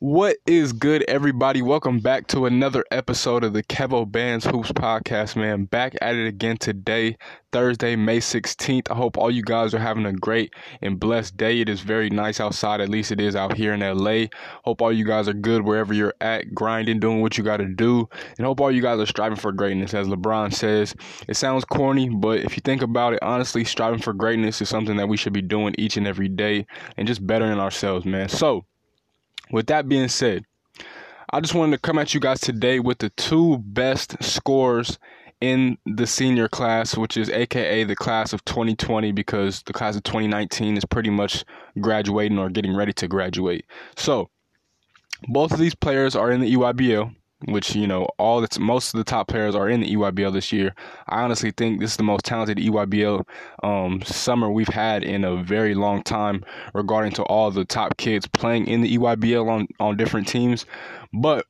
What is good, everybody? Welcome back to another episode of the Kevo Bands Hoops Podcast, man. Back at it again today, Thursday, May 16th. I hope all you guys are having a great and blessed day. It is very nice outside, at least it is out here in LA. Hope all you guys are good wherever you're at, grinding, doing what you got to do. And hope all you guys are striving for greatness, as LeBron says. It sounds corny, but if you think about it, honestly, striving for greatness is something that we should be doing each and every day and just bettering ourselves, man. So, with that being said, I just wanted to come at you guys today with the two best scores in the senior class, which is AKA the class of 2020, because the class of 2019 is pretty much graduating or getting ready to graduate. So, both of these players are in the EYBL which you know all the most of the top players are in the EYBL this year. I honestly think this is the most talented EYBL um, summer we've had in a very long time, regarding to all the top kids playing in the EYBL on on different teams. But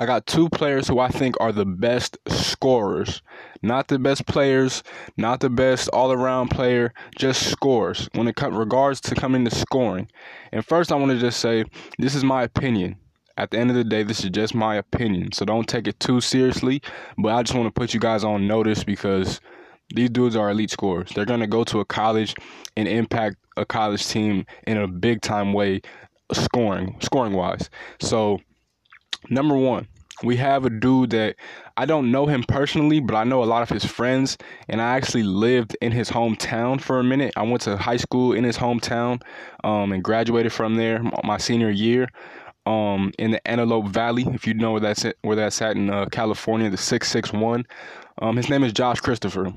I got two players who I think are the best scorers, not the best players, not the best all-around player, just scores when it comes regards to coming to scoring. And first, I want to just say this is my opinion at the end of the day, this is just my opinion. So don't take it too seriously. But I just want to put you guys on notice because these dudes are elite scorers. They're going to go to a college and impact a college team in a big time way, scoring, scoring wise. So, number one, we have a dude that I don't know him personally, but I know a lot of his friends, and I actually lived in his hometown for a minute. I went to high school in his hometown um, and graduated from there my senior year um, in the Antelope Valley, if you know where that's at, where that's at in uh, California, the 661. Um, his name is Josh Christopher.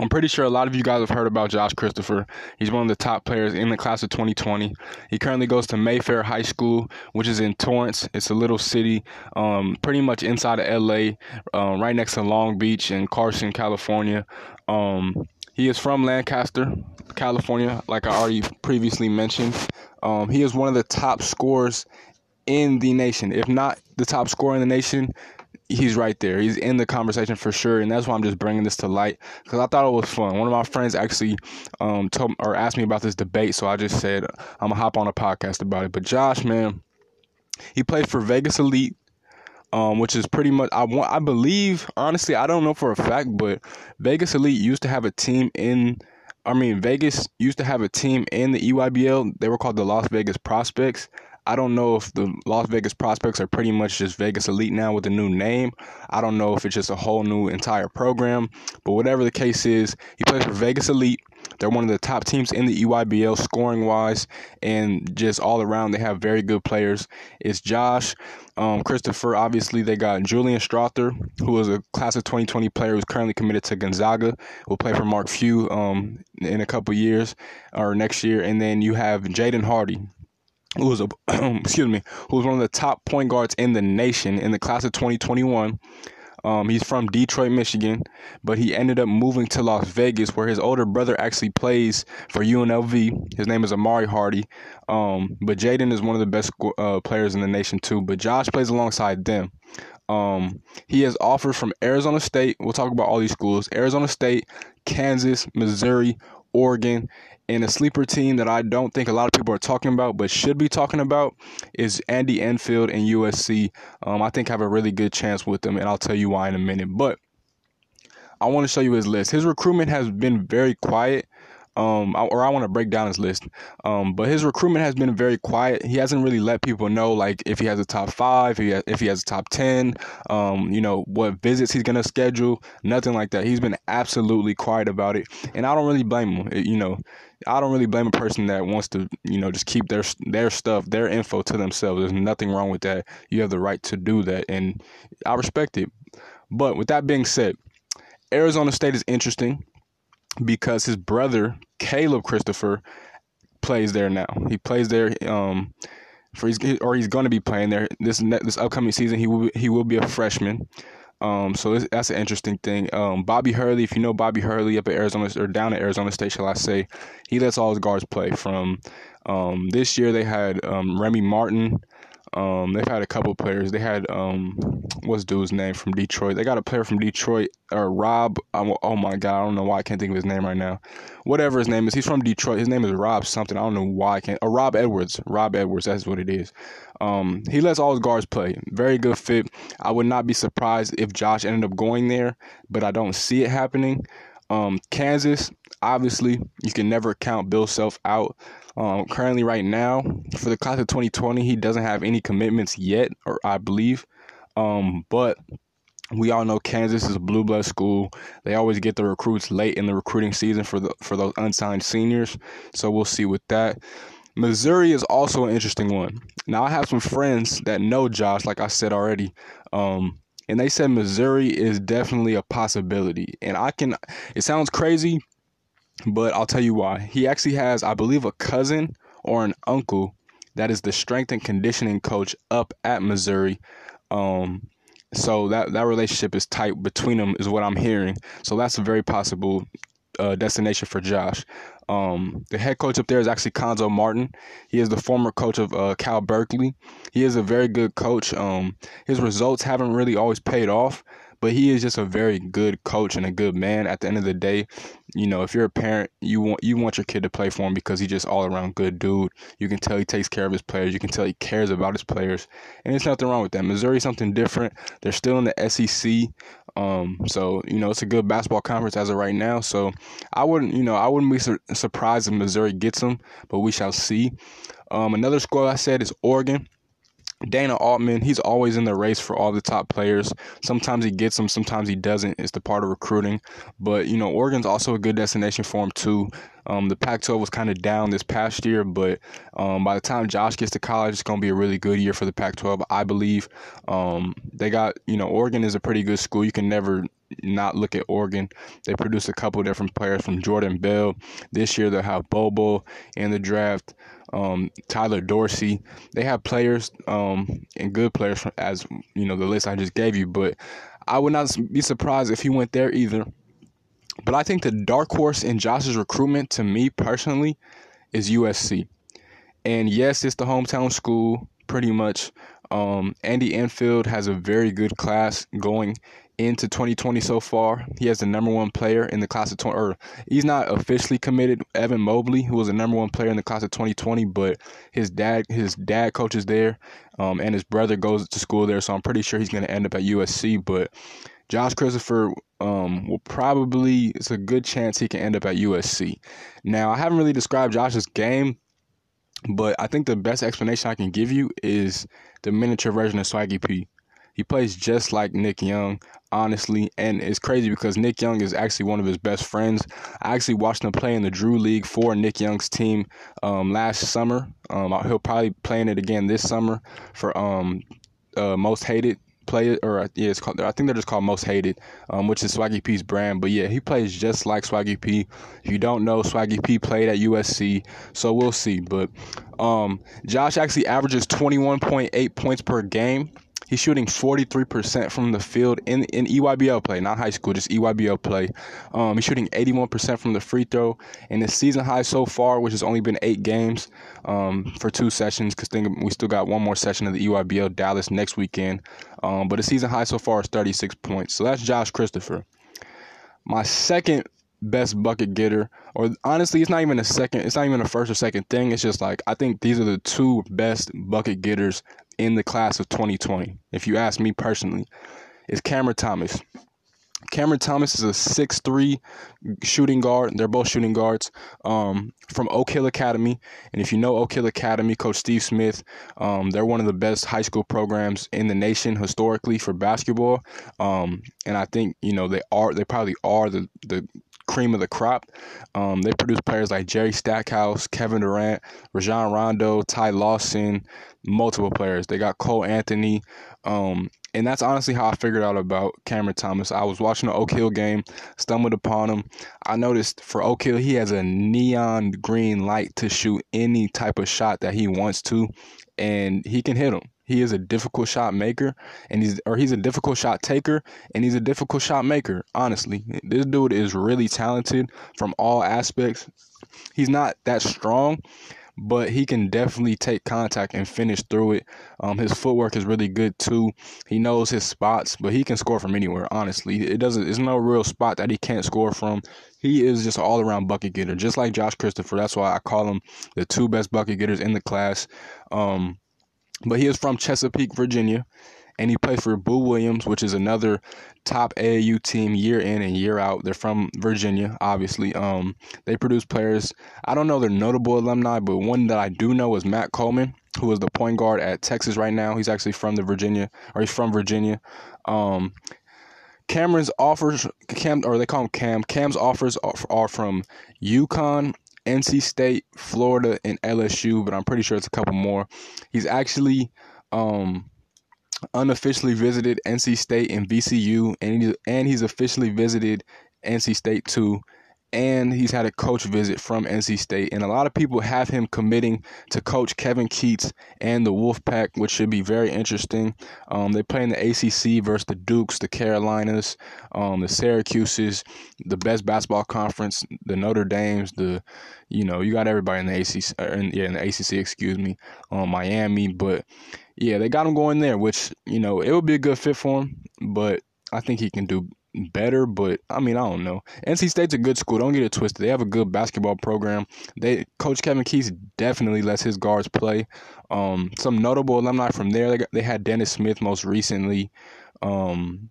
I'm pretty sure a lot of you guys have heard about Josh Christopher. He's one of the top players in the class of 2020. He currently goes to Mayfair High School, which is in Torrance. It's a little city, um, pretty much inside of LA, uh, right next to Long Beach and Carson, California. Um, he is from Lancaster, California, like I already previously mentioned. Um, he is one of the top scorers in the nation. If not the top scorer in the nation, he's right there. He's in the conversation for sure, and that's why I'm just bringing this to light because I thought it was fun. One of my friends actually um told or asked me about this debate, so I just said I'm gonna hop on a podcast about it. But Josh, man, he played for Vegas Elite. Um, which is pretty much I want I believe honestly I don't know for a fact, but Vegas Elite used to have a team in I mean Vegas used to have a team in the EYBL. They were called the Las Vegas Prospects. I don't know if the Las Vegas prospects are pretty much just Vegas Elite now with a new name. I don't know if it's just a whole new entire program, but whatever the case is, he plays for Vegas Elite. They're one of the top teams in the EYBL scoring wise and just all around. They have very good players. It's Josh, um, Christopher. Obviously, they got Julian Strawther, who is a class of 2020 player who's currently committed to Gonzaga. Will play for Mark Few um, in a couple years or next year. And then you have Jaden Hardy who was a excuse me, who was one of the top point guards in the nation in the class of 2021. Um, he's from Detroit, Michigan, but he ended up moving to Las Vegas, where his older brother actually plays for UNLV. His name is Amauri Hardy. Um, but Jaden is one of the best uh, players in the nation too. But Josh plays alongside them. Um, he has offers from Arizona State. We'll talk about all these schools: Arizona State, Kansas, Missouri, Oregon, and a sleeper team that I don't think a lot of people are talking about, but should be talking about, is Andy Enfield and USC. Um, I think have a really good chance with them, and I'll tell you why in a minute. But I want to show you his list. His recruitment has been very quiet um, or I want to break down his list. Um, but his recruitment has been very quiet. He hasn't really let people know like if he has a top five, if he has, if he has a top ten, um, you know what visits he's gonna schedule, nothing like that. He's been absolutely quiet about it, and I don't really blame him. It, you know, I don't really blame a person that wants to, you know, just keep their their stuff, their info to themselves. There's nothing wrong with that. You have the right to do that, and I respect it. But with that being said, Arizona State is interesting because his brother Caleb Christopher plays there now. He plays there um, for he's or he's going to be playing there this this upcoming season. He will he will be a freshman. Um, so that's an interesting thing. Um, Bobby Hurley, if you know Bobby Hurley up at Arizona or down at Arizona State, shall I say, he lets all his guards play. From um, this year, they had um, Remy Martin, Um, they've had a couple players. They had um, what's dude's name from Detroit? They got a player from Detroit, or Rob. Um, oh my god, I don't know why I can't think of his name right now. Whatever his name is, he's from Detroit. His name is Rob something. I don't know why I can't. Or Rob Edwards. Rob Edwards. That's what it is. Um, he lets all his guards play. Very good fit. I would not be surprised if Josh ended up going there, but I don't see it happening. Um, Kansas, obviously, you can never count Bill Self out. Um, currently, right now, for the class of 2020, he doesn't have any commitments yet, or I believe. Um, but we all know Kansas is a blue blood school. They always get the recruits late in the recruiting season for the for those unsigned seniors. So we'll see with that. Missouri is also an interesting one. Now I have some friends that know Josh, like I said already. Um, and they said Missouri is definitely a possibility. And I can it sounds crazy, but I'll tell you why. He actually has, I believe, a cousin or an uncle that is the strength and conditioning coach up at Missouri. Um, so that that relationship is tight between them, is what I'm hearing. So that's a very possible uh, destination for Josh. Um, the head coach up there is actually Cuonzo Martin. He is the former coach of uh, Cal Berkeley. He is a very good coach. Um, his results haven't really always paid off, but he is just a very good coach and a good man. At the end of the day, you know, if you're a parent, you want you want your kid to play for him because he's just all around good dude. You can tell he takes care of his players. You can tell he cares about his players, and there's nothing wrong with that. Missouri something different. They're still in the SEC. Um, so you know it's a good basketball conference as of right now. So I wouldn't, you know, I wouldn't be su- surprised if Missouri gets them, but we shall see. Um, another score I said is Oregon. Dana Altman, he's always in the race for all the top players. Sometimes he gets them, sometimes he doesn't. It's the part of recruiting. But, you know, Oregon's also a good destination for him, too. Um, the Pac 12 was kind of down this past year, but um, by the time Josh gets to college, it's going to be a really good year for the Pac 12, I believe. Um, they got, you know, Oregon is a pretty good school. You can never not look at Oregon. They produced a couple different players from Jordan Bell. This year they'll have Bol Bol in the draft um, Tyler Dorsey. They have players um, and good players as you know the list I just gave you. But I would not be surprised if he went there either. But I think the dark horse in Josh's recruitment, to me personally, is USC. And yes, it's the hometown school, pretty much. Um, Andy Enfield has a very good class going into 2020 so far. He has the number one player in the class of 20, or he's not officially committed. Evan Mobley, who was the number one player in the class of 2020, but his dad, his dad coaches there, um, and his brother goes to school there. So I'm pretty sure he's going to end up at USC. But Josh Christopher um, will probably, it's a good chance he can end up at USC. Now, I haven't really described Josh's game, but I think the best explanation I can give you is the miniature version of Swaggy P. He plays just like Nick Young, honestly, and it's crazy because Nick Young is actually one of his best friends. I actually watched him play in the Drew League for Nick Young's team um, last summer. Um, he'll probably play in it again this summer for um, uh, Most Hated play it or uh, yeah, it's called. I think they're just called Most Hated, um, which is Swaggy P's brand. But yeah, he plays just like Swaggy P. If you don't know, Swaggy P played at USC, so we'll see. But um, Josh actually averages 21.8 points per game. He's shooting 43% from the field in in EYBL play, not high school, just EYBL play. Um, he's shooting 81% from the free throw, and his season high so far, which has only been eight games um, for two sessions, because we still got one more session of the EYBL Dallas next weekend. Um, but the season high so far is 36 points. So that's Josh Christopher. My second best bucket getter, or honestly, it's not even a second, it's not even a first or second thing. It's just like I think these are the two best bucket getters in the class of 2020. If you ask me personally, is Cameron Thomas. Cameron Thomas is a six-three shooting guard. They're both shooting guards um, from Oak Hill Academy. And if you know Oak Hill Academy, Coach Steve Smith, um, they're one of the best high school programs in the nation historically for basketball. Um, and I think you know they are they probably are the the cream of the crop. Um, they produce players like Jerry Stackhouse, Kevin Durant, Rajon Rondo, Ty Lawson, multiple players. They got Cole Anthony. Um, and that's honestly how I figured out about Cameron Thomas. I was watching the Oak Hill game, stumbled upon him. I noticed for Oak Hill, he has a neon green light to shoot any type of shot that he wants to, and he can hit them. He is a difficult shot maker, and he's or he's a difficult shot taker, and he's a difficult shot maker. Honestly, this dude is really talented from all aspects. He's not that strong, but he can definitely take contact and finish through it. Um, his footwork is really good too. He knows his spots, but he can score from anywhere. Honestly, it doesn't. There's no real spot that he can't score from. He is just all around bucket getter, just like Josh Christopher. That's why I call him the two best bucket getters in the class. Um, but he is from Chesapeake, Virginia and he plays for Boo Williams, which is another top AAU team year in and year out. They're from Virginia, obviously. Um, they produce players. I don't know their notable alumni, but one that I do know is Matt Coleman, who is the point guard at Texas right now. He's actually from the Virginia, or he's from Virginia. Um, Cameron's offers, Cam, or they call him Cam. Cam's offers are, are from UConn, NC State, Florida, and LSU, but I'm pretty sure it's a couple more. He's actually um, unofficially visited NC State and VCU, and he, and he's officially visited NC State too. And he's had a coach visit from NC State, and a lot of people have him committing to coach Kevin Keatts and the Wolfpack, which should be very interesting. Um, they play in the ACC versus the Dukes, the Carolinas, um, the Syracuses, the best basketball conference, the Notre Dames, the you know you got everybody in the ACC, uh, in, yeah, in the ACC, excuse me, um, Miami, but yeah, they got him going there, which you know it would be a good fit for him. But I think he can do better. But I mean, I don't know. NC State's a good school. Don't get it twisted. They have a good basketball program. They Coach Kevin Keatts definitely lets his guards play. Um, some notable alumni from there. They got, they had Dennis Smith most recently. Um,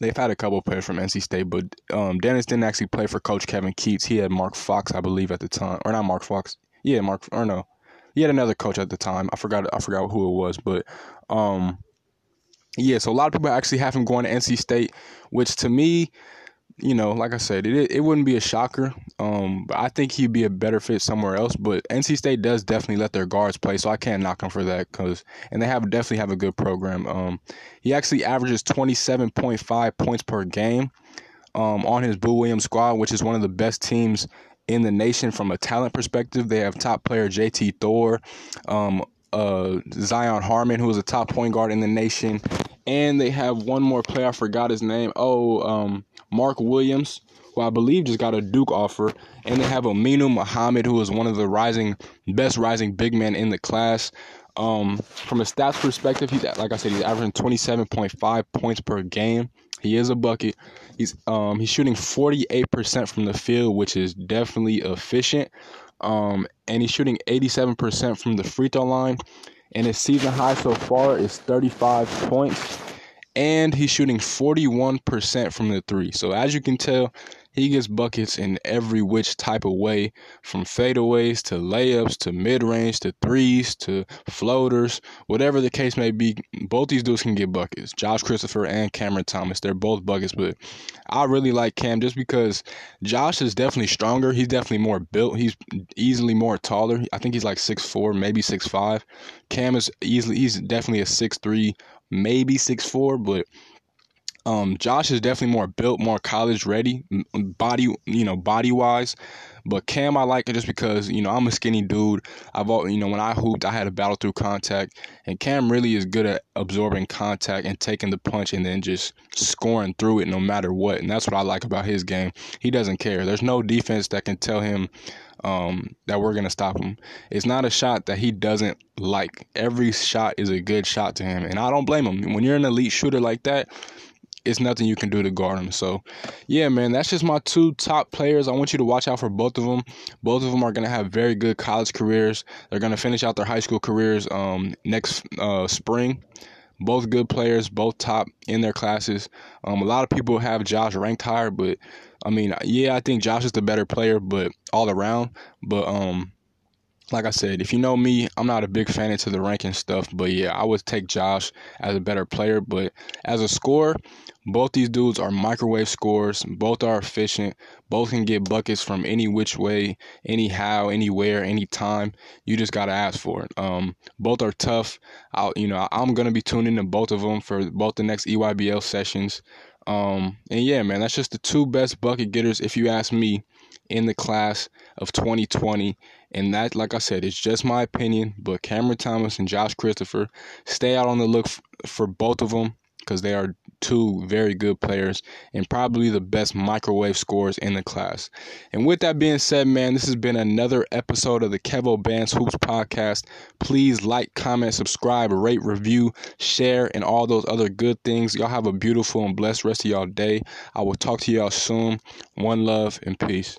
they've had a couple players from NC State, but um, Dennis didn't actually play for Coach Kevin Keatts. He had Mark Fox, I believe, at the time, or not Mark Fox. Yeah, Mark or no, he had another coach at the time. I forgot I forgot who it was, but um, yeah. So a lot of people actually have him going to NC State, which to me, you know, like I said, it it wouldn't be a shocker. Um, but I think he'd be a better fit somewhere else. But NC State does definitely let their guards play, so I can't knock him for that. Cause and they have definitely have a good program. Um, he actually averages twenty seven point five points per game. Um, on his Boo Williams squad, which is one of the best teams in the nation from a talent perspective. They have top player JT Thor, um, uh, Zion Harmon, who is a top point guard in the nation, and they have one more player. I forgot his name. Oh, um, Mark Williams, who I believe just got a Duke offer, and they have Aminu Mohammed, who is one of the rising best rising big men in the class. Um, from a stats perspective, he's like I said, he's averaging 27.5 points per game. He is a bucket. He's um he's shooting 48% from the field, which is definitely efficient. Um, and he's shooting 87% from the free throw line. And his season high so far is 35 points. And he's shooting 41% from the three. So as you can tell, he gets buckets in every which type of way, from fadeaways to layups to mid range to threes to floaters, whatever the case may be. Both these dudes can get buckets. Josh Christopher and Cameron Thomas, they're both buckets, but I really like Cam just because Josh is definitely stronger. He's definitely more built. He's easily more taller. I think he's like six four, maybe six five. Cam is easily he's definitely a six three, maybe six four, but um, Josh is definitely more built, more college ready, body, you know, body wise. But Cam, I like it just because you know I'm a skinny dude. I've all you know when I hooped, I had to battle through contact, and Cam really is good at absorbing contact and taking the punch and then just scoring through it no matter what. And that's what I like about his game. He doesn't care. There's no defense that can tell him um, that we're gonna stop him. It's not a shot that he doesn't like. Every shot is a good shot to him, and I don't blame him. When you're an elite shooter like that, it's nothing you can do to guard him. So, yeah, man, that's just my two top players. I want you to watch out for both of them. Both of them are going to have very good college careers. They're going to finish out their high school careers um, next uh, spring. Both good players, both top in their classes. Um, a lot of people have Josh ranked higher, but I mean, yeah, I think Josh is the better player, but all around. But um, like I said, if you know me, I'm not a big fan into the ranking stuff, but yeah, I would take Josh as a better player. But as a scorer, both these dudes are microwave scores. Both are efficient. Both can get buckets from any which way, anyhow, anywhere, anytime. You just gotta ask for it. Um, both are tough. I'll, you know, I'm gonna be tuning to both of them for both the next EYBL sessions. Um, and yeah, man, that's just the two best bucket getters, if you ask me, in the class of 2020. And that, like I said, it's just my opinion. But Cameron Thomas and Josh Christopher, stay out on the look f- for both of them because they are two very good players and probably the best microwave scorers in the class. And with that being said, man, this has been another episode of the Kevo Bands Hoops podcast. Please like, comment, subscribe, rate, review, share, and all those other good things. Y'all have a beautiful and blessed rest of y'all day. I will talk to y'all soon. One love and peace.